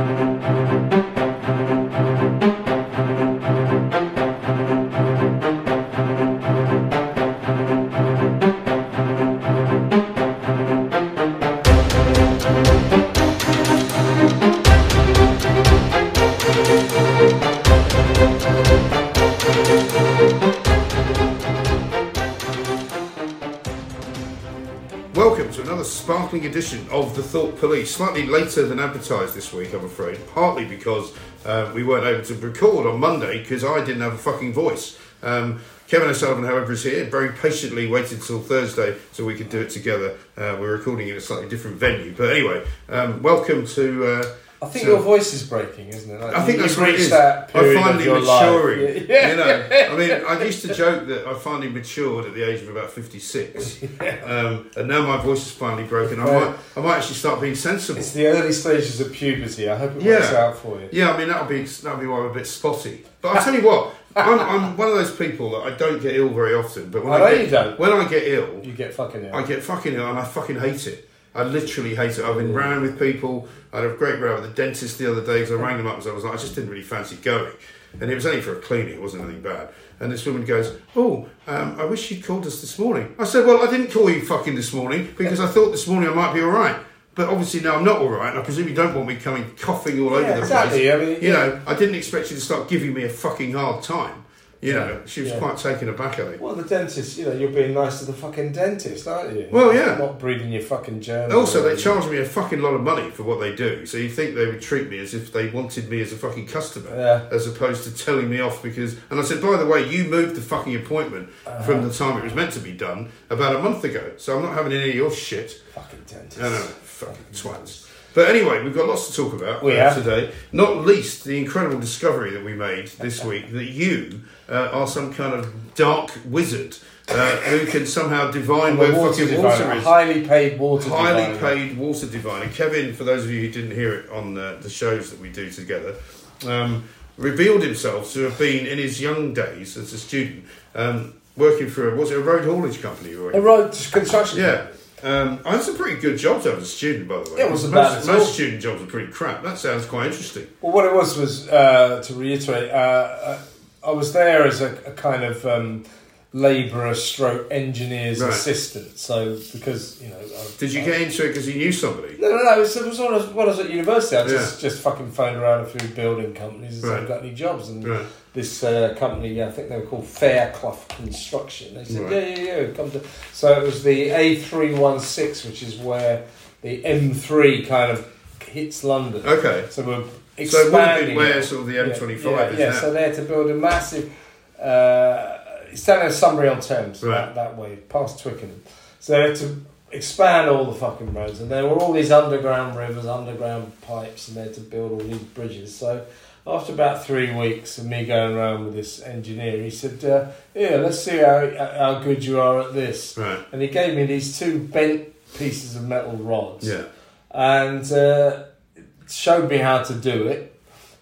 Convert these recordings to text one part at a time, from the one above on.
Thank you. Welcome to another sparkling edition of the Thought Police. Slightly later than advertised this week, I'm afraid. Partly because uh, we weren't able to record on Monday because I didn't have a fucking voice. Um, Kevin O'Sullivan, however, is here. Very patiently waited till Thursday so we could do it together. Uh, we're recording in a slightly different venue, but anyway, um, welcome to. Uh, I think So- your voice is breaking, isn't it? Like, I think that's what it reached that I'm finally maturing. Yeah. You know, I mean, I used to joke that I finally matured at the age of about 56, um, and now my voice is finally broken. I might, I might actually start being sensible. It's the early stages of puberty. I hope it Yeah. works out for you. Yeah, I mean that'll be that'll be why I'm a bit spotty. But I'll tell you what, I'm, I'm one of those people that I don't get ill very often. But when I I, know get, you don't. when I get ill, You get fucking ill. I get fucking ill and I fucking hate it. I literally hate it. I've been round with people. I had a great row with the dentist the other day because I rang them up because I was like, I just didn't really fancy going. And it was only for a cleaning, it wasn't anything bad. And this woman goes, Oh, um, I wish you'd called us this morning. I said, Well, I didn't call you fucking this morning because I thought this morning I might be all right. But obviously now I'm not all right. And I presume you don't want me coming coughing all over the exactly. place. I mean, you yeah. know, I didn't expect you to start giving me a fucking hard time. You know, she was Yeah. quite taken aback at it. well, the dentist, you know, you're being nice to the fucking dentist, aren't you? Well, yeah. Not breathing your fucking germs. Also, they charge me a fucking lot of money for what they do. So you think they would treat me as if they wanted me as a fucking customer, Yeah. as opposed to telling me off because. And I said, by the way, you moved the fucking appointment Uh-huh. from the time it was meant to be done about a month ago. So I'm not having any of your shit. Fucking dentist. No, no, no, fucking twats. But anyway, we've got lots to talk about We uh, today. Not least the incredible discovery that we made this week that you uh, are some kind of dark wizard uh, who can somehow divine where water fucking diviner, water a is highly paid water highly diviner. paid water diviner. Kevin, for those of you who didn't hear it on the, the shows that we do together, um, revealed himself to have been in his young days as a student um, working for a, was it a road haulage company? Or A road construction. yeah. Um, I had some pretty good jobs as a student, by the way. It wasn't most, bad most student jobs are pretty crap. That sounds quite interesting. Well, what it was was uh, to reiterate. Uh, uh, I was there as a, a kind of um, labourer, stroke engineer's Right. assistant. So because you know, I, Did you get into it because you knew somebody? No, no, no. It was, it was when, I was, when I was at university. I Yeah. just just fucking phoned around a few building companies and said, Right. "I've got any jobs?" And Right. this uh, company, I think they were called Fairclough Construction. They said. "Yeah, yeah, yeah, come to." So it was the A three one six, which is where the M three kind of hits London. Okay. So we're So it would have expanding. been where sort of the M25 yeah, is yeah. So they had to build a massive. Uh, it's down in Sunbury on Thames Right. that, that way, past Twickenham. So they had to expand all the fucking roads, and there were all these underground rivers, underground pipes, and they had to build all these bridges. So after about three weeks of me going around with this engineer, he said, uh, "Yeah, let's see how how good you are at this." Right. And he gave me these two bent pieces of metal rods Yeah. and uh, showed me how to do it.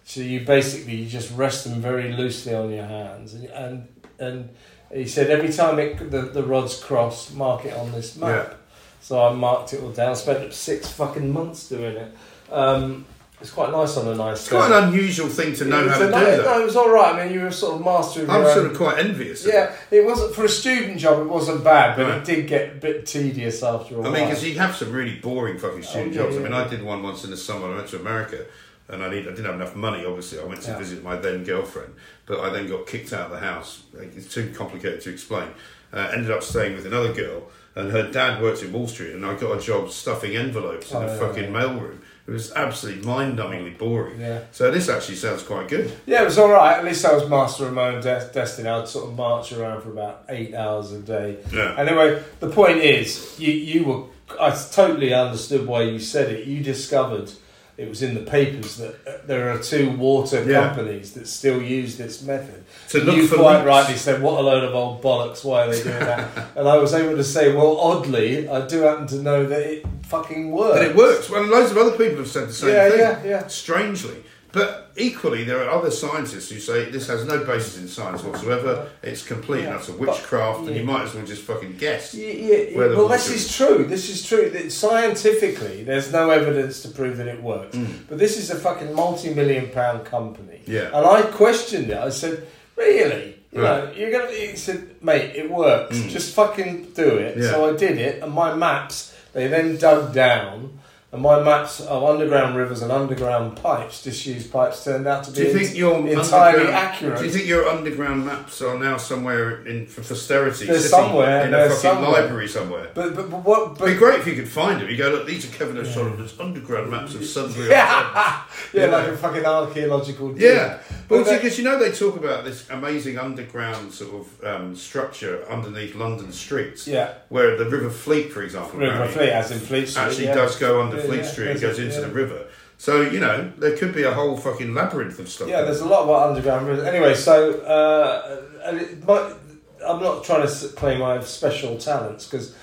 So you basically you just rest them very loosely on your hands, and and, and he said every time it, the the rods cross, mark it on this map. So I marked it all down. Spent six fucking months doing it. Um, it's quite nice on a nice. It's quite an unusual thing to know how to do. No, it was all right. I mean, you were sort of master of I'm own- sort of quite envious. of Yeah, it wasn't for a student job. It wasn't bad, but Right. it did get a bit tedious after a I while. mean, because you have some really boring fucking student Oh, yeah, jobs. I mean, yeah. I did one once in the summer. I went to America, and I need I didn't have enough money. Obviously, I went to Yeah. visit my then girlfriend, but I then got kicked out of the house. It's too complicated to explain. Uh, ended up staying with another girl, and her dad worked in Wall Street, and I got a job stuffing envelopes in Oh, a yeah, fucking yeah. mailroom. It was absolutely mind-numbingly boring. Yeah. So this actually sounds quite good. Yeah, it was all right. At least I was master of my own de- destiny. I'd sort of march around for about eight hours a day. Yeah. Anyway, the point is, you you were. I totally understood why you said it. You discovered it was in the papers that uh, there are two water Yeah. companies that still use this method. To And look you quite leaks. rightly said, "What a load of old bollocks! Why are they doing that?" and I was able to say, "Well, oddly, I do happen to know that it fucking works." But it works. Well, loads of other people have said the same Yeah, thing. yeah, yeah. Strangely. But equally, there are other scientists who say this has no basis in science whatsoever. It's complete and Yeah. utter witchcraft, and you might as well just fucking guess. Yeah, yeah, well, this is. true. This is true. That scientifically, there's no evidence to prove that it works. But this is a fucking multi-million pound company. Mm. Yeah. And I questioned it. I said, "Really? You Right. Mm. know, you're gonna?" He said, "Mate, it works. Just fucking do it." Yeah. So I did it, and my maps. They then dug down. And my maps of underground rivers and underground pipes, disused pipes, turned out to be Do you think your entirely accurate. Do you think your underground maps are now somewhere in for posterity? They're somewhere, in a they're fucking somewhere. library somewhere. but, but, but what? It'd be great if you could find them. You go, look, these are Kevin O'Sullivan's underground maps of Sudbury. yeah, yeah, Yeah. like a fucking archaeological. dig. Yeah, But because you know they talk about this amazing underground sort of um, structure underneath London streets, Yeah. where the River Fleet, for example, River Fleet, as in Fleet Street. actually yeah. does go under Yeah, Fleet Street goes into the river. So you know there could be a whole fucking labyrinth of stuff. Yeah, there's a lot about underground rivers. Anyway, so uh, and it I'm not trying to claim I have special talents because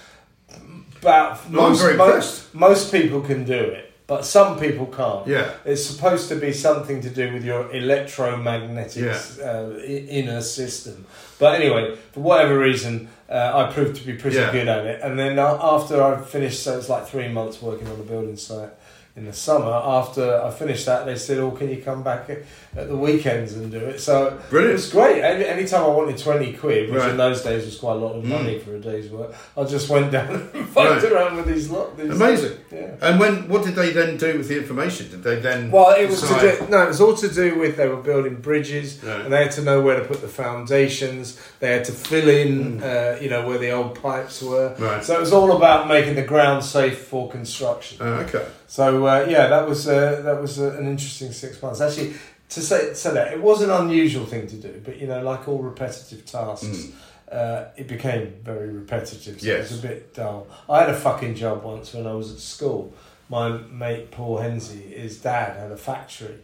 about No, I'm most, very mo- impressed. most people can do it, but some people can't. Yeah. It's supposed to be something to do with your electromagnetic Yeah. uh, i- inner system. But anyway, for whatever reason, uh, I proved to be pretty Yeah. good at it. And then after I finished, so it's like three months working on the building site in the summer. After I finished that, they said, "Oh, can you come back at the weekends and do it?" So Brilliant. it was great. Any anytime I wanted twenty quid, which Right. in those days was quite a lot of Mm. money for a day's work, I just went down and fucked Right. around with these lot. These Amazing. Yeah. And when what did they then do with the information? Did they then? Well, it was to do, no, it was all to do with they were building bridges, and they had to know where to put the foundations. They had to fill in, uh, you know, where the old pipes were. Right. So it was all about making the ground safe for construction. Oh, okay. So uh, yeah, that was uh, that was uh, an interesting six months. Actually, to say say that it was an unusual thing to do, but you know, like all repetitive tasks. Mm. Uh, it became very repetitive, so Yes. it was a bit dull. I had a fucking job once when I was at school. My mate Paul Hensey, his dad had a factory,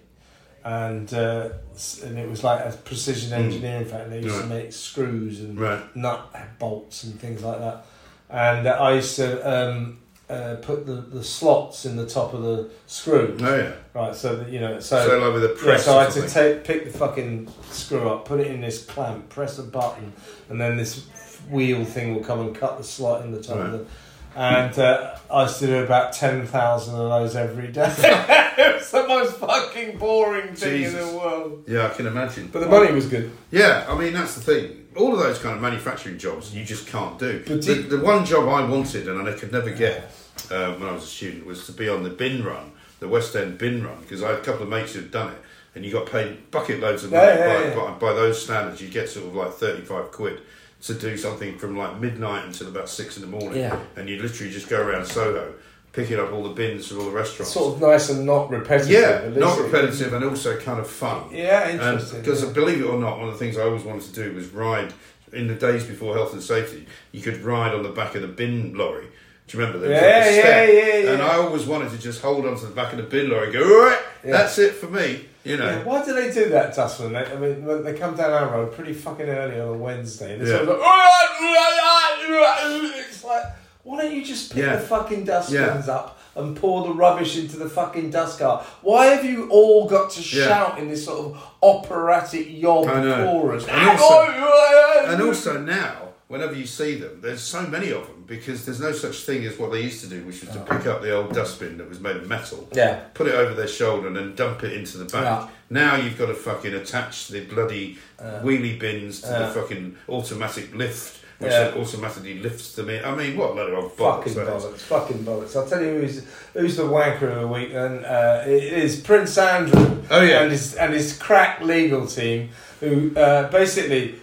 and uh, and it was like a precision Mm. engineering factory. They used to make screws and Right. nut bolts and things like that. And uh, I used to um, uh, put the, the slots in the top of the screw, Oh yeah. right? So that you know, So, so, like with a yeah, press. so I had to take pick the fucking screw up, put it in this clamp, press a button, and then this wheel thing will come and cut the slot in the top of Right. the. And uh, I used to do about ten thousand of those every day. it was the most fucking boring thing in the world. yeah, I can imagine. But the money was good. Yeah, I mean that's the thing. All of those kind of manufacturing jobs you just can't do. But The, the one job I wanted and I could never get uh, when I was a student was to be on the bin run, the West End bin run, because I had a couple of mates who'd done it, and you got paid bucket loads of money Yeah, yeah, by, yeah. By, by those standards. You get sort of like thirty-five quid to do something from like midnight until about six in the morning, Yeah. and you literally just go around Soho picking up all the bins from all the restaurants. Sort of nice and not repetitive. yeah, not repetitive and also kind of fun. Yeah, interesting. Because yeah. believe it or not, one of the things I always wanted to do was ride in the days before health and safety. You could ride on the back of the bin lorry. Do you remember? There was Yeah, like a yeah, step, yeah, yeah. And I always wanted to just hold on to the back of the bin lorry and go, all right, Yeah. that's it for me. You know. Yeah, why do they do that, Dustman? They, I mean, they come down our road pretty fucking early on a Wednesday. And Yeah. it's like, it's like, why don't you just pick Yeah. the fucking dustbins up and pour the rubbish into the fucking dust cart? Why have you all got to Yeah. shout in this sort of operatic yob chorus? And also- And also now, whenever you see them, there's so many of them because there's no such thing as what they used to do, which was to pick up the old dustbin that was made of metal, yeah. put it over their shoulder, and then dump it into the back. Yeah. Now you've got to fucking attach the bloody wheelie bins to Yeah. the fucking automatic lift, which Yeah. automatically lifts them in. I mean, what a load of old bollocks Fucking that is. bollocks, fucking bollocks. I'll tell you who's who's the wanker of the week, and uh, it is Prince Andrew. Oh, yeah. and his and his crack legal team, who uh, basically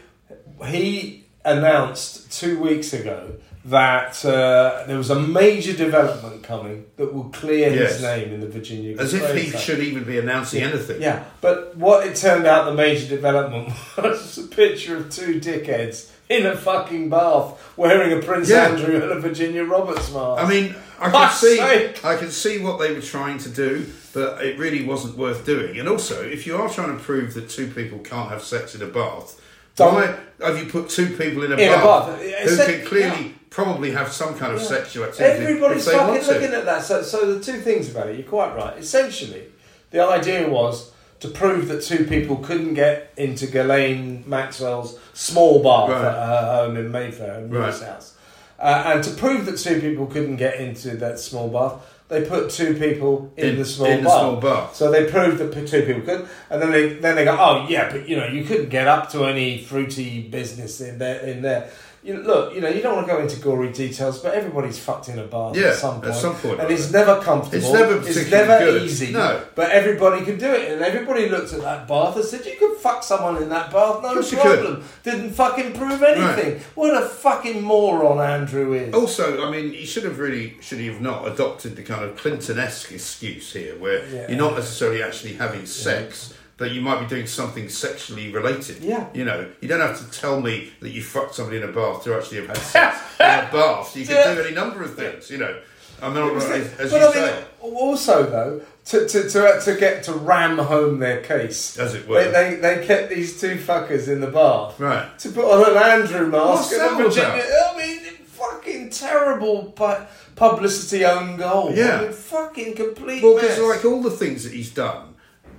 he announced two weeks ago that uh, there was a major development coming that will clear Yes. his name in the Virginia. As if he should even be announcing anything. Yeah, but what it turned out the major development was a picture of two dickheads in a fucking bath wearing a Prince Yeah. Andrew and a Virginia Roberts mask. I mean, I can see, sake. I can see what they were trying to do, but it really wasn't worth doing. And also, if you are trying to prove that two people can't have sex in a bath, Don't- why have you put two people in a In a bath, bath. who can clearly yeah. Probably have some kind of Yeah. sexual activity Everybody's fucking looking at that. So, so the two things about it, you're quite right. Essentially, the idea was to prove that two people couldn't get into Ghislaine Maxwell's small bath Right. at her home in Mayfair, in Right. House. Uh, and to prove that two people couldn't get into that small bath, they put two people in, the small in the bath. small. So they proved that two people could, and then they then they go, oh yeah, but you know you couldn't get up to any fruity business in there. In there, you know, look, you know you don't want to go into gory details, but everybody's fucked in a bath Yeah, at some at point, some point, and right. it's never comfortable. It's never it's never good. easy. No. but everybody can do it, and everybody looked at that bath and said, "You could fuck someone in that bath, no Of you could. problem." Didn't fucking prove anything. What a fucking moron Andrew is. Also, I mean, he should have really, should he have not adopted the kind of Clinton-esque excuse here, where Yeah. you're not necessarily actually having sex, but you might be doing something sexually related. Yeah. You know, you don't have to tell me that you fucked somebody in a bath to actually have had sex in a bath. You can Yeah. do any number of things. You know, I'm not as, as but you I say. mean, also though, to, to, to, uh, to get to ram home their case, As it were. they, they, they kept these two fuckers in the bath Right. to put on an Andrew mask What's and that about? I mean, fucking terrible pu- publicity own goal. Yeah. Fucking complete Well, because like all the things that he's done,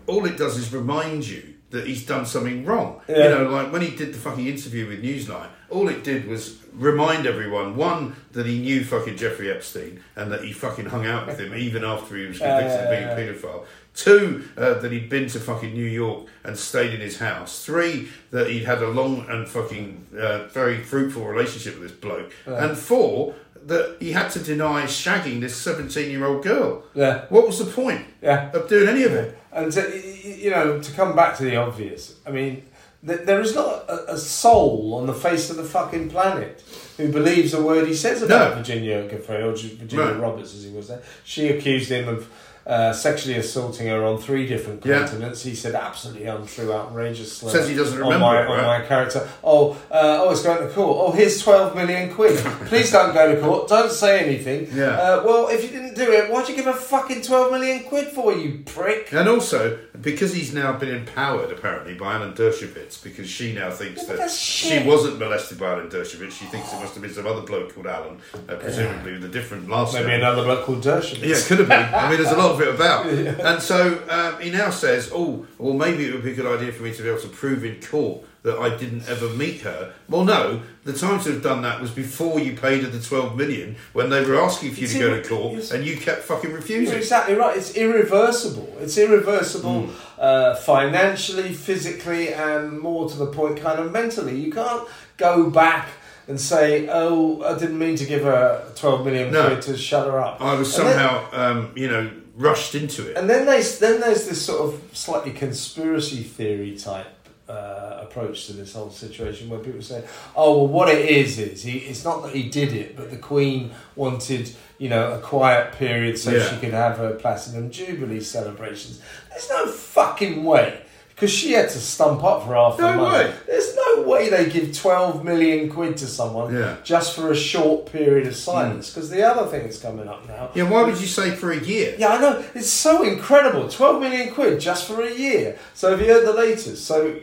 all it does is remind you that he's done something wrong. Yeah. You know, like when he did the fucking interview with Newsnight, all it did was remind everyone one that he knew fucking Jeffrey Epstein and that he fucking hung out with him even after he was convicted of being a paedophile. Two, uh, that he'd been to fucking New York and stayed in his house. Three, that he'd had a long and fucking uh, very fruitful relationship with this bloke. And four, that he had to deny shagging this 17 year old girl. Yeah. What was the point Yeah. of doing any of it? And to, you know, to come back to the obvious, I mean, there is not a, a soul on the face of the fucking planet who believes a word he says about No. Virginia Giuffre or Virginia Right. Roberts, as he was there. She accused him of uh, sexually assaulting her on three different Yeah. continents. He said absolutely untrue, outrageous Says he doesn't on remember my, it, on my character. Oh, uh, oh, it's going to court. Oh, here's twelve million quid. Please don't go to court. Don't say anything. Yeah. Uh, well, if you didn't do it, why'd you give a fucking twelve million quid for, you prick? And also, because he's now been empowered apparently by Alan Dershowitz, because she now thinks Yeah, that she wasn't molested by Alan Dershowitz. She thinks it must have been some other bloke called Alan, uh, presumably with a different last Maybe name. another bloke called Dershowitz. Yeah, it could have been. I mean, there's a lot of it about. And so um, he now says, oh, well, maybe it would be a good idea for me to be able to prove in court that I didn't ever meet her. Well, no, the time to have done that was before you paid her the 12 million when they were asking for you It's to go to court and you kept fucking You're refusing. exactly right. It's irreversible. It's irreversible Hmm. uh, financially, physically, and more to the point, kind of mentally. You can't go back and say, "Oh, I didn't mean to give her twelve million No. to shut her up." I was And then- somehow, um, you know, rushed into it. And then there's then there's this sort of slightly conspiracy theory type uh, approach to this whole situation, where people say, "Oh, well, what it is is he, it's not that he did it, but the Queen wanted you know a quiet period so Yeah. she could have her platinum jubilee celebrations." There's no fucking way. Because she had to stump up for half the No money. way. There's no way they give 12 million quid to someone Yeah. just for a short period of silence. Because the other thing that's coming up now Yeah, why would you say for a year? yeah, I know. It's so incredible. 12 million quid just for a year. So have you heard the latest? So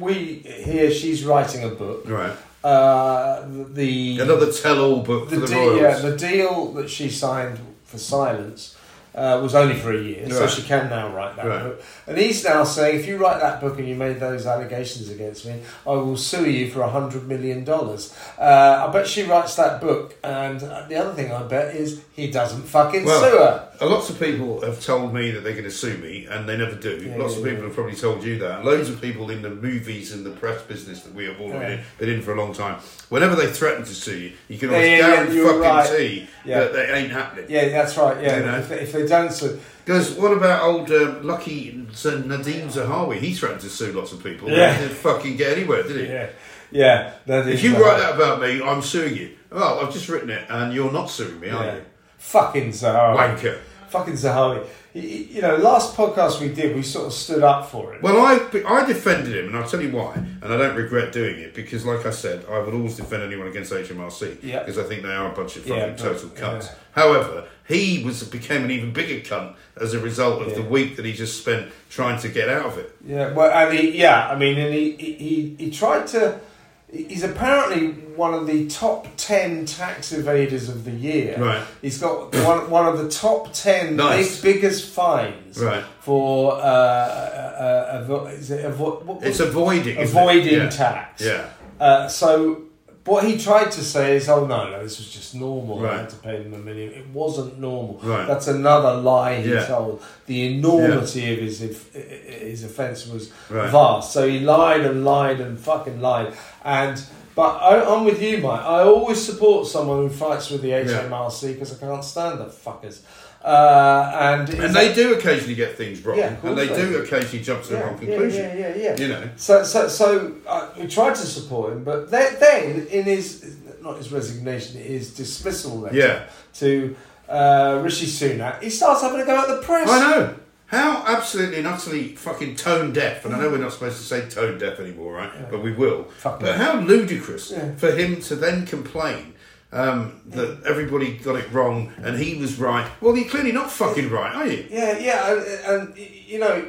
we here, she's writing a book. Right. Uh, the Another tell-all book the, for the de- royals. yeah, the deal that she signed for silence uh, was only for a year, so she can now write that Right. book. And he's now saying, if you write that book and you made those allegations against me, I will sue you for a hundred million dollars. Uh, I bet she writes that book, and the other thing I bet is he doesn't fucking Well, sue her. Lots of people have told me that they're going to sue me, and they never do. Yeah, Lots yeah, of people yeah. have probably told you that. Loads of people in the movies and the press business that we have all been, been in for a long time. Whenever they threaten to sue you, you can always guarantee fucking right. tea Yeah. that they ain't happening. Yeah, that's right. Yeah, You know? if, they, if they don't sue, Because what about old um, Lucky Nadhim Zahawi? He threatened to sue lots of people. Yeah. He didn't fucking get anywhere, did he? yeah, yeah. If you write that about me, I'm suing you. Well, I've just written it, and you're not suing me, are you? Fucking Zahawi. Wanker. Fucking Zahawi. You know, last podcast we did, we sort of stood up for it. Well, I I defended him, and I'll tell you why. And I don't regret doing it because, like I said, I would always defend anyone against HMRC Yeah. because I think they are a bunch of fucking but- total cunts. yeah. However, he was became an even bigger cunt as a result of the week that he just spent trying to get out of it. Yeah, well, and he, yeah, I mean, and he, he, he tried to. He's apparently one of the top ten tax evaders of the year. Right. He's got one, one of the top ten Nice. big, biggest fines Right. for uh, uh, uh, avo- is it avo- It's avoiding, isn't it? avoiding Yeah. tax. Yeah. Uh, so what he tried to say is, oh no, no, this was just normal. Right. I had to pay them a million. It wasn't normal. Right. That's another lie he Yeah. told. The enormity of his his offence was Right. vast. So he lied and lied and fucking lied. And but I, I'm with you, Mike. I always support someone who fights with the HMRC because I can't stand the fuckers. Uh, and And they do occasionally get things wrong, Yeah, and they they do do. occasionally jump to the yeah, wrong conclusion. yeah, yeah, yeah. You know. So, so, so uh, we tried to support him, but then, then in his not his resignation, his dismissal letter Yeah. to uh, Rishi Sunak, he starts having a go at the press. I know. How absolutely and utterly fucking tone deaf, and I know we're not supposed to say tone deaf anymore, right? But we will. Fuck but me. how ludicrous Yeah. for him to then complain um, that everybody got it wrong and he was right. Well, you're clearly not fucking right, are you? Yeah, yeah, and, and you know,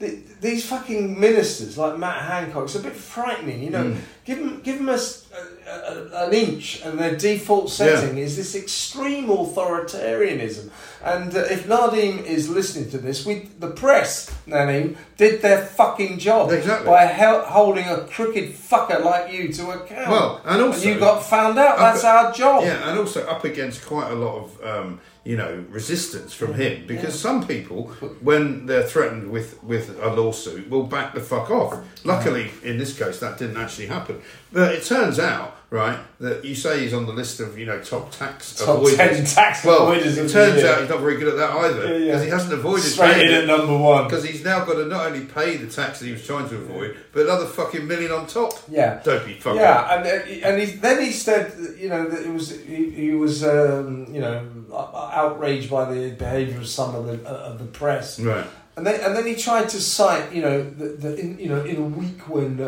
th these fucking ministers like Matt Hancock, it's a bit frightening. You know, Mm. give them give them a, s- a- a- an inch, and their default setting is this extreme authoritarianism. And uh, if Nadhim is listening to this, we the press, Nadhim, did their fucking job Exactly. by hel- holding a crooked fucker like you to account. Well, and also- you got found out. Up- That's our job. Yeah, and also up against quite a lot of um, you know resistance from him because some people, when they're threatened with with a lawsuit, will back the fuck off. Luckily, in this case, that didn't actually happen. But it turns out, right, that you say he's on the list of you know top tax Top avoiders. 10 tax well, avoiders it turns out he's not very good at that either because yeah. he hasn't avoided Straight paying in at number one. Because he's now got to not only pay the tax that he was trying to avoid, but another fucking million on top. Yeah. Don't be fucking. Yeah, and uh, and he, then he said, you know, that it was he, he was, um, you know, outraged by the behaviour of some of the uh, of the press, Right. And then and then he tried to cite, you know, that that in you know in a week when a,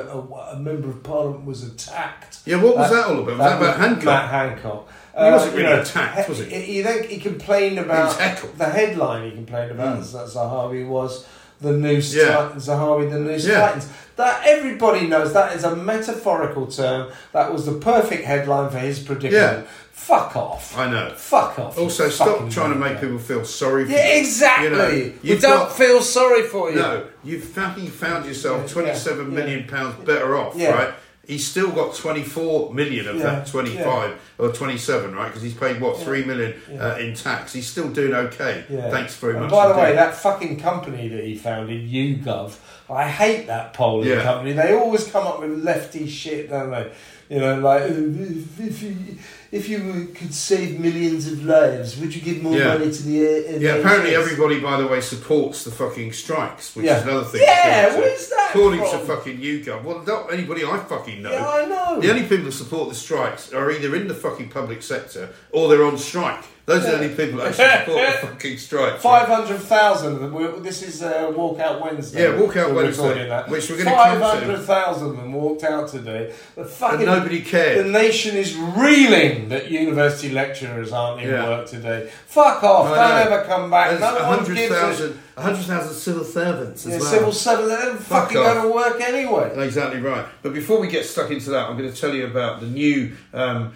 a member of parliament was attacked. Yeah, what was that all about? Was that about Hancock? Matt Hancock. He wasn't Uh, you really know, attacked, was he? He, then he complained about heckled. the headline. He complained about Mm. that Zahawi was the noose Yeah. Zahawi the noose Yeah. Titans. That everybody knows that is a metaphorical term. That was the perfect headline for his predicament. Fuck off. I know. Fuck off. Also, stop trying to make people feel sorry for Yeah, you. exactly. You know, we you've don't got- feel sorry for you. No, you've fucking found yourself Yeah, twenty-seven yeah, million pounds better off, Yeah. right? He's still got 24 million of Yeah, that 25 or 27, right? Because he's paid what three million Yeah. uh, in tax. He's still doing okay. Yeah. Thanks very and much. By the way, indeed. that fucking company that he founded, YouGov, I hate that polling Yeah. company. They always come up with lefty shit, don't they? You know, like "Uh, if, if you if you could save millions of lives, would you give more Yeah. money to the uh, yeah, apparently everybody, by the way, supports the fucking strikes, which Yeah. is another thing. Yeah, what is that According to from? fucking YouGov. Well, not anybody I fucking know. Yeah, I know. The only people that support the strikes are either in the fucking public sector or they're on strike. Those are the only people that actually support the fucking hundred thousand of them. We're, this is uh, Walkout Wednesday. Yeah, Walkout Wednesday, which we're Five to. hundred thousand of them walked out today. The fucking nobody cared. The nation is reeling that university lecturers aren't in Yeah. work today. Fuck off! Don't ever come back. No one gives a 100,000 100,000 civil servants as yeah, well. civil servants. They don't Fuck fucking off. go to work anyway. Exactly right. But before we get stuck into that, I'm going to tell you about the new um,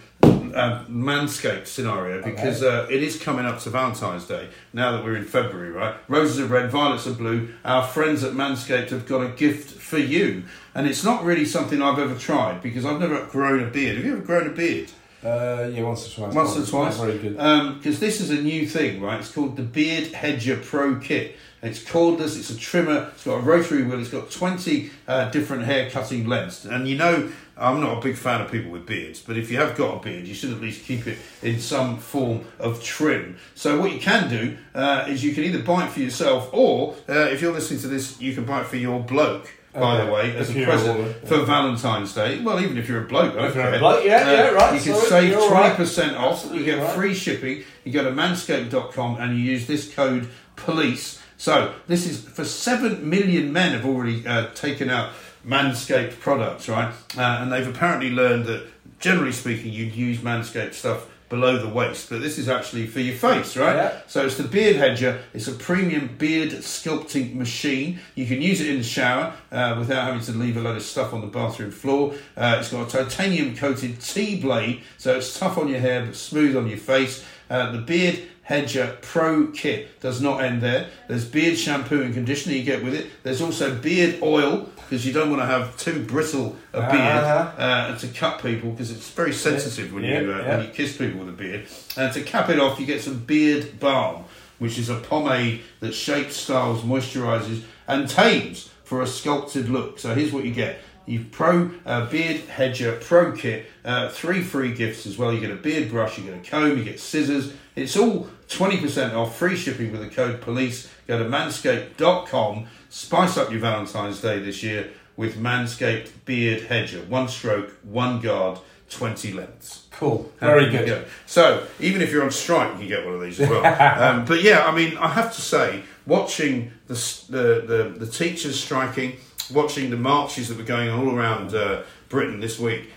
uh, Manscaped scenario because uh, it is coming up to Valentine's Day now that we're in February, right? Roses are red, violets are blue. Our friends at Manscaped have got a gift for you. And it's not really something I've ever tried because I've never grown a beard. Have you ever grown a beard? Uh, yeah, once or twice. Once or Not twice. Very good. Because this is a new thing, right? It's called the Beard Hedger Pro Kit. It's cordless, it's a trimmer, it's got a rotary wheel, it's got 20 uh, different hair cutting lengths. And you know, I'm not a big fan of people with beards, but if you have got a beard, you should at least keep it in some form of trim. So, what you can do uh, is you can either buy it for yourself, or uh, if you're listening to this, you can buy it for your bloke. By the way, as a present woman, for Valentine's Day. Well, even if you're a bloke, I don't care. bloke, yeah, yeah, right, You can save twenty right. percent off. You get right. free shipping. You go to manscaped.com and you use this code police. So this is for seven million men have already uh, taken out Manscaped products, right? Uh, and they've apparently learned that generally speaking, you'd use Manscaped stuff below the waist, but this is actually for your face, right? Yeah. So it's the Beard Hedger. It's a premium beard sculpting machine. You can use it in the shower uh, without having to leave a load of stuff on the bathroom floor. Uh, it's got a titanium coated T blade, so it's tough on your hair but smooth on your face. Uh, the Beard Hedger Pro Kit does not end there. There's beard shampoo and conditioner you get with it. There's also beard oil because you don't want to have too brittle a beard Uh-huh. uh, to cut people because it's very sensitive when Yeah, you uh, yeah. when you kiss people with a beard. And to cap it off, you get some beard balm, which is a pomade that shapes, styles, moisturizes, and tames for a sculpted look. So here's what you get. You pro uh, beard hedger pro kit, uh, three free gifts as well. You get a beard brush, you get a comb, you get scissors. It's all 20% off, free shipping with the code police. Go to manscaped.com, spice up your Valentine's Day this year with Manscaped Beard Hedger. One stroke, one guard, 20 lengths. Cool. Very good. go? So even if you're on strike, you can get one of these as well. um, but yeah, I mean, I have to say, watching the the the, the teachers striking, watching the marches that were going on all around uh, Britain this week,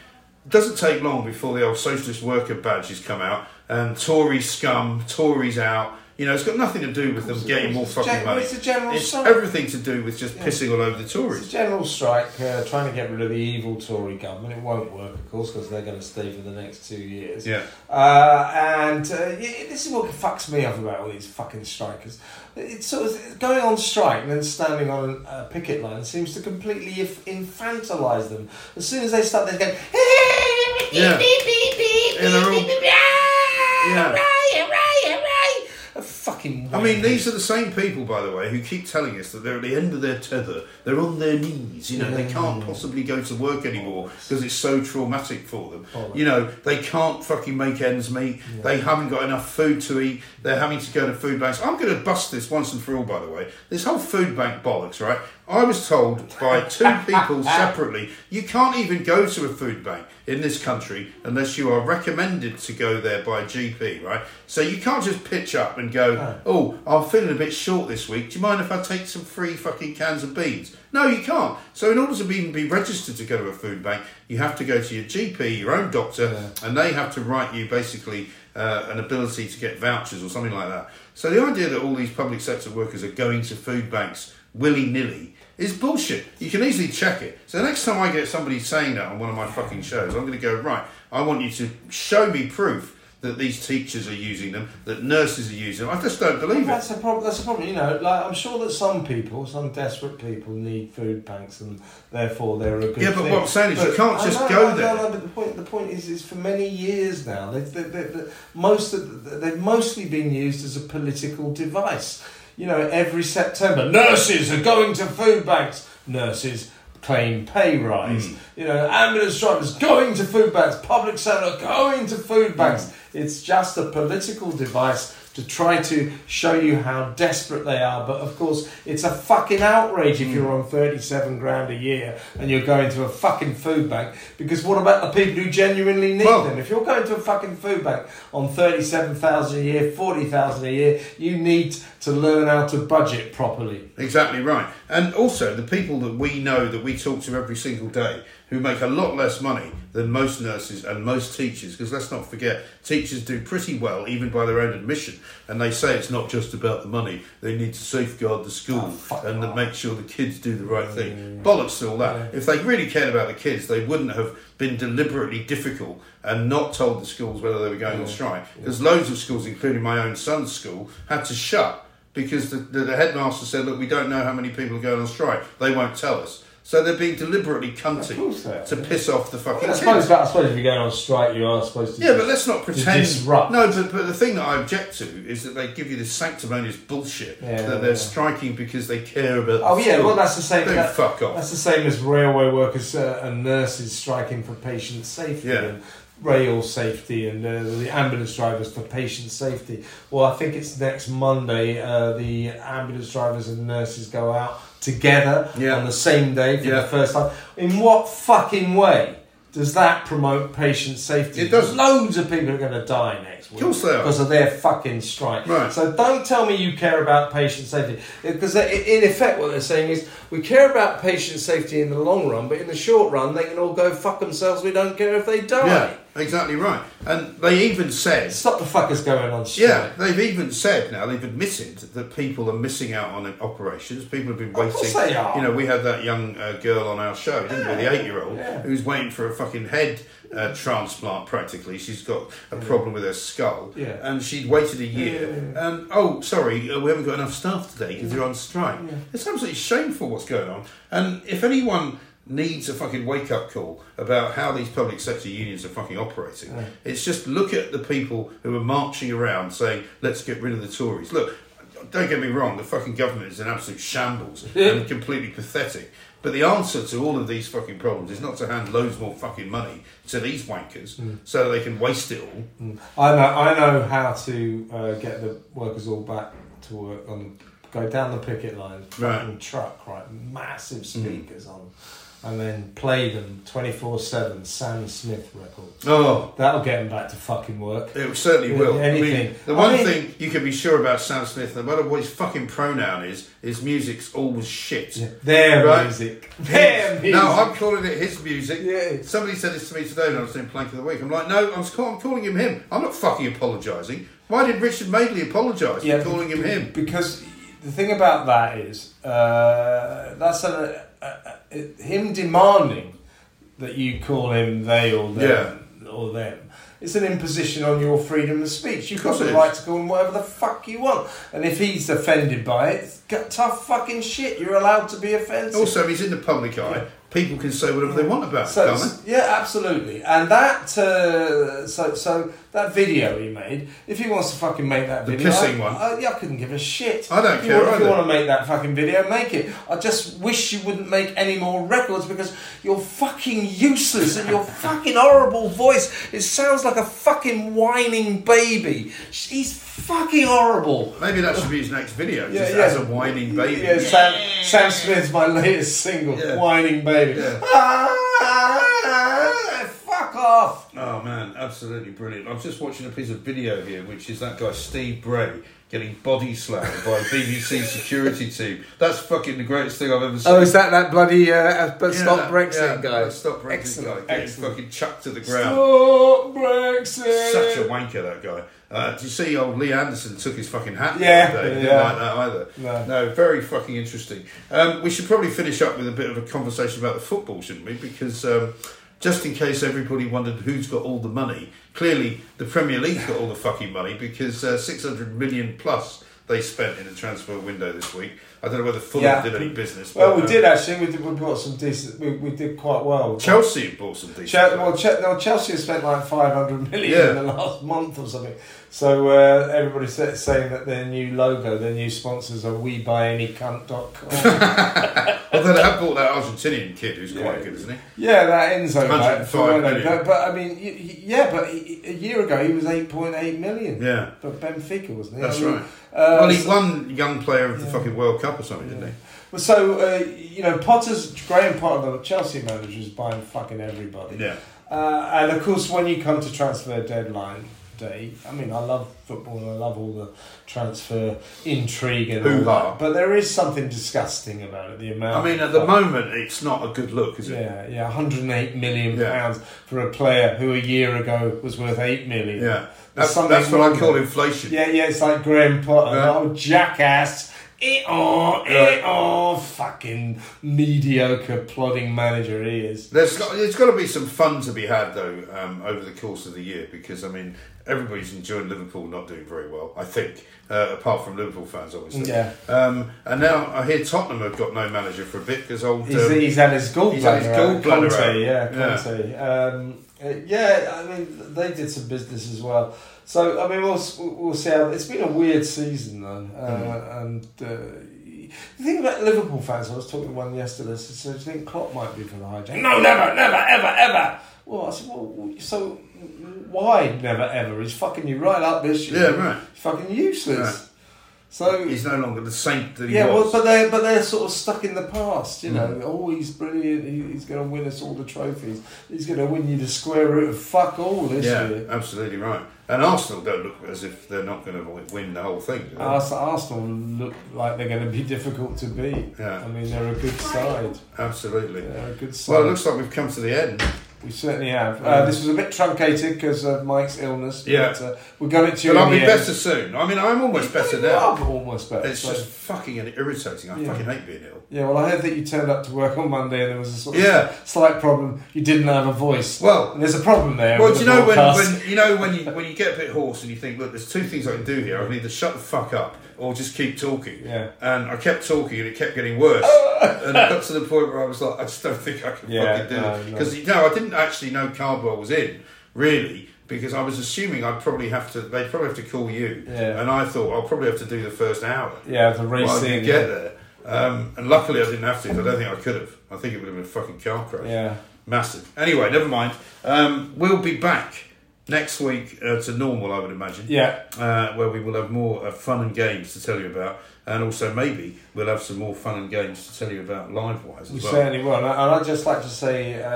doesn't take long before the old socialist worker badges come out and Tory scum, Tories out. You know, it's got nothing to do with them getting more fucking gen- money. it's a general It's strike. everything to do with just pissing all over the It's Tories. a general strike uh, trying to get rid of the evil Tory government. It won't work, of course, because they're going to stay for the next two years. Yeah. Uh, and uh, yeah, this is what fucks me up about all these fucking strikers. It's sort of going on strike and then standing on a picket line seems to completely inf- infantilise them. As soon as they start, they go. Yeah. All- Yeah. A fucking. I mean, these are the same people, by the way, who keep telling us that they're at the end of their tether. They're on their knees. You know, they can't possibly go to work anymore because it's so traumatic for them. You know, they can't fucking make ends meet. They haven't got enough food to eat. They're having to go to food banks. I'm going to bust this once and for all, by the way. This whole food bank bollocks, right? I was told by two people separately, you can't even go to a food bank in this country unless you are recommended to go there by a GP, right? So you can't just pitch up and go, oh, I'm feeling a bit short this week. Do you mind if I take some free fucking cans of beans? No, you can't. So in order to even be registered to go to a food bank, you have to go to your GP, your own doctor, and they have to write you basically uh, an ability to get vouchers or something like that. So the idea that all these public sector workers are going to food banks willy nilly is bullshit. You can easily check it. So the next time I get somebody saying that on one of my fucking shows, I'm going to go right. I want you to show me proof that these teachers are using them, that nurses are using them. I just don't believe it. That's a problem. That's a problem. You know, like I'm sure that some people, some desperate people, need food banks, and therefore they're a good. Yeah, but thing. what I'm saying is you can't just know, go there. No, no, but the point, the point is, is for many years now, they've, they they they most of, they've mostly been used as a political device. You know, every September, nurses are going to food banks. Nurses claim pay rise. Hmm. You know, ambulance drivers going to food banks. Public sector going to food banks. Hmm. It's just a political device to try to show you how desperate they are. But of course, it's a fucking outrage if mm. you're on 37 grand a year and you're going to a fucking food bank. Because what about the people who genuinely need Well- them? If you're going to a fucking food bank on 37,000 a year, 40,000 a year, you need to learn how to budget properly. Exactly right. And also, the people that we know that we talk to every single day who make a lot less money than most nurses and most teachers, because let's not forget, teachers do pretty well even by their own admission. And they say it's not just about the money, they need to safeguard the school Oh, and off. make sure the kids do the right thing. Mm. Bollocks to all that. If they really cared about the kids, they wouldn't have been deliberately difficult and not told the schools whether they were going on strike. Because loads of schools, including my own son's school, had to shut because the, the, the headmaster said, look, we don't know how many people are going on strike. They won't tell us. So they're being deliberately cunty to piss off the fucking I kids. suppose, I suppose if you're going on strike, you are supposed to. Yeah, but let's not pretend. disrupt. No, but, but the thing that I object to is that they give you this sanctimonious bullshit Yeah, that they're yeah. striking because they care about. Oh yeah, well that's the same. Don't that- fuck off. That's the same as railway workers uh, and nurses striking for patient safety. Yeah. And rail safety and uh, the ambulance drivers for patient safety. Well, I think it's next Monday. Uh, the ambulance drivers and nurses go out together Yeah. on the same day for Yeah. the first time. In what fucking way? Does that promote patient safety? It doesn't. Loads of people are going to die next week Of course because of their fucking strike. Right. So don't tell me you care about patient safety because in effect what they're saying is we care about patient safety in the long run, but in the short run they can all go fuck themselves. We don't care if they die. Yeah, exactly right. And they even said, Stop the fuckers going on strike. yeah, they've even said now they've admitted that people are missing out on operations. People have been waiting. course they are. You know, we had that young uh, girl on our show, didn't we? The eight-year-old Yeah. who's waiting for a fucking head. Uh, transplant practically. She's got a problem with her skull, Yeah. and she'd waited a year. Yeah. And oh, sorry, uh, we haven't got enough staff today because you're on strike. It's absolutely shameful what's going on. And if anyone needs a fucking wake up call about how these public sector unions are fucking operating. It's just look at the people who are marching around saying, let's get rid of the Tories. Look, don't get me wrong, the fucking government is an absolute shambles and completely pathetic. But the answer to all of these fucking problems is not to hand loads more fucking money to these wankers mm. so they can waste it all. Mm. I know. I know how to uh, get the workers all back to work on. Go down the picket line, Right. fucking truck, right? Massive mm. speakers on, and then play them twenty four seven. Sam Smith records. Oh, That'll get them back to fucking work. It certainly will. I Anything. mean, the I one mean- thing you can be sure about Sam Smith, no matter what his fucking pronoun is, his music's always shit. Their Right. music. Their music. No, I'm calling it his music. Yeah. Somebody said this to me today when I was doing Plank of the Week. I'm like, no, I'm, I'm calling him him. I'm not fucking apologising. Why did Richard Madeley apologise Yeah, for calling him him? Because the thing about that is, uh, that's a, Uh, uh, him demanding that you call him they or them or them. It's an imposition on your freedom of speech. You've got the right to call him whatever the fuck you want. And if he's offended by it, tough fucking shit. You're allowed to be offensive. Also, he's in the public eye. People can say whatever they want about So him, can't they? yeah, absolutely, and that uh, so so that video he made. If he wants to fucking make that The video, pissing I, one. I, yeah, I couldn't give a shit. I don't If care want- If you want to make that fucking video, make it. I just wish you wouldn't make any more records because you're fucking useless and your fucking horrible voice. It sounds like a fucking whining baby. He's fucking horrible. Maybe that should be his next video, Yeah, just yeah. as a whining baby. Yeah, Sam, Sam Smith's my latest single, Yeah. Whining Baby. Yeah. Ah, fuck off. Oh man, absolutely brilliant. I'm just watching a piece of video here, which is that guy Steve Bray getting body slammed by a BBC security team. That's fucking the greatest thing I've ever seen. Oh, is that that bloody uh, but Yeah, stop that- Brexit yeah, guy? that Stop Brexit Excellent, guy. Getting excellent. fucking chucked to the ground. Stop Brexit. Such a wanker, that guy. Uh, do you see old Lee Anderson took his fucking hat Yeah, other day? Didn't like that either. No. very fucking interesting. Um, we should probably finish up with a bit of a conversation about the football, shouldn't we? Because um, just in case everybody wondered who's got all the money, clearly the Premier League's got all the fucking money because uh, 600 million plus they spent in the transfer window this week. I don't know whether Fulham Yeah. did any business. Well, but, we uh, did actually. We did. We bought some decent. We, we did quite well. Chelsea bought some decent. Chelsea, players. well, Che- no, Chelsea has spent like 500 million Yeah. in the last month or something. So uh, everybody's saying that their new logo, their new sponsors are WeBuyAnyCunt.com. Although they have bought that Argentinian kid who's Yeah. quite good, isn't he? yeah, that Enzo. back 105 for Renault. million. But, but I mean, yeah, but a year ago he was 8.8 million. Yeah. But Benfica, wasn't he? That's I mean, right. uh, well, he won Young Player of the Yeah. fucking World Cup or something, didn't he? Well, so uh, you know, Potter's Graham Potter, the Chelsea manager, is buying fucking everybody. Yeah. Uh, and of course, when you come to transfer deadline day, I mean, I love football and I love all the transfer intrigue and all Hoo-ha. that. But there is something disgusting about it. The amount. I mean, at the moment, it's not a good look, is it? Yeah, yeah, 108 million Yeah. pounds for a player who a year ago was worth 8 million. Yeah. There's That's, something that's what I wrong call inflation. Yeah, yeah, it's like Graham Potter, Yeah. oh jackass. Eh oh, eh Right. oh, fucking mediocre plodding manager he is. There's got, there's got to be some fun to be had though um, over the course of the year because I mean everybody's enjoying Liverpool not doing very well. I think uh, apart from Liverpool fans, obviously. Yeah. Um, and now I hear Tottenham have got no manager for a bit because old. He's, um, he's had his gallbladder he's had his gallbladder Conte, out. yeah, Yeah. Conte. Um, uh, yeah, I mean, they did some business as well. So, I mean, we'll, we'll see how... It's been a weird season, though. Uh, And uh, the thing about Liverpool fans, I was talking to one yesterday, so do you think Klopp might be for the hijack? No, never, never, ever, ever! Well, I said, well, so why never ever? He's fucking you right up this year. Yeah, right. He's fucking useless. Right. So He's no longer the saint that he yeah, well, but they're but they're sort of stuck in the past, you know. Mm. Oh, he's brilliant. He, he's going to win us all the trophies. He's going to win you the square root of fuck all this yeah, year. absolutely right. And Arsenal don't look as if they're not going to win the whole thing. do they? Arsenal look like they're going to be difficult to beat. Yeah. I mean, they're a good side. Absolutely. They're a good side. Well, it looks like we've come to the end. We certainly have. Uh, this was a bit truncated because of Mike's illness. But, Yeah. uh, we got it to. But I'll be better soon. I mean, I'm almost better now. are almost better. It's so- just fucking irritating. I Yeah. fucking hate being ill. Yeah, well, I heard that you turned up to work on Monday and there was a sort of Yeah. slight problem. You didn't have a voice. Well, And there's a problem there. well, do you know when, when you know when you when you get a bit hoarse and you think, look, there's two things I can do here. I can either shut the fuck up or just keep talking. Yeah. And I kept talking and it kept getting worse. and it got to the point where I was like, I just don't think I can Yeah, fucking do no, it no. because you know I didn't actually know Cardwell was in really. Because I was assuming I'd probably have to, they'd probably have to call you, Yeah. and I thought I'll probably have to do the first hour. Yeah, the racing. get there. Um, and luckily I didn't have to. I don't think I could have. I think it would have been a fucking car crash. Yeah. Massive. Anyway, never mind. Um, we'll be back next week uh, to normal, I would imagine. Yeah. Uh, where we will have more uh, fun and games to tell you about. And also, maybe we'll have some more fun and games to tell you about live wise We as well. certainly will. And I'd just like to say, uh,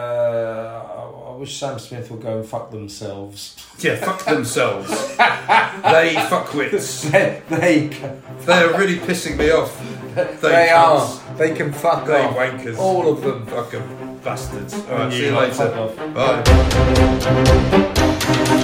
I wish Sam Smith would go and fuck themselves. Yeah, fuck themselves. they fuckwits. they, they, They're really pissing me off. They, they are. They can fuck They off. wankers. All of them. Fucking bastards. All right, see you you lot fuck later. off. Bye.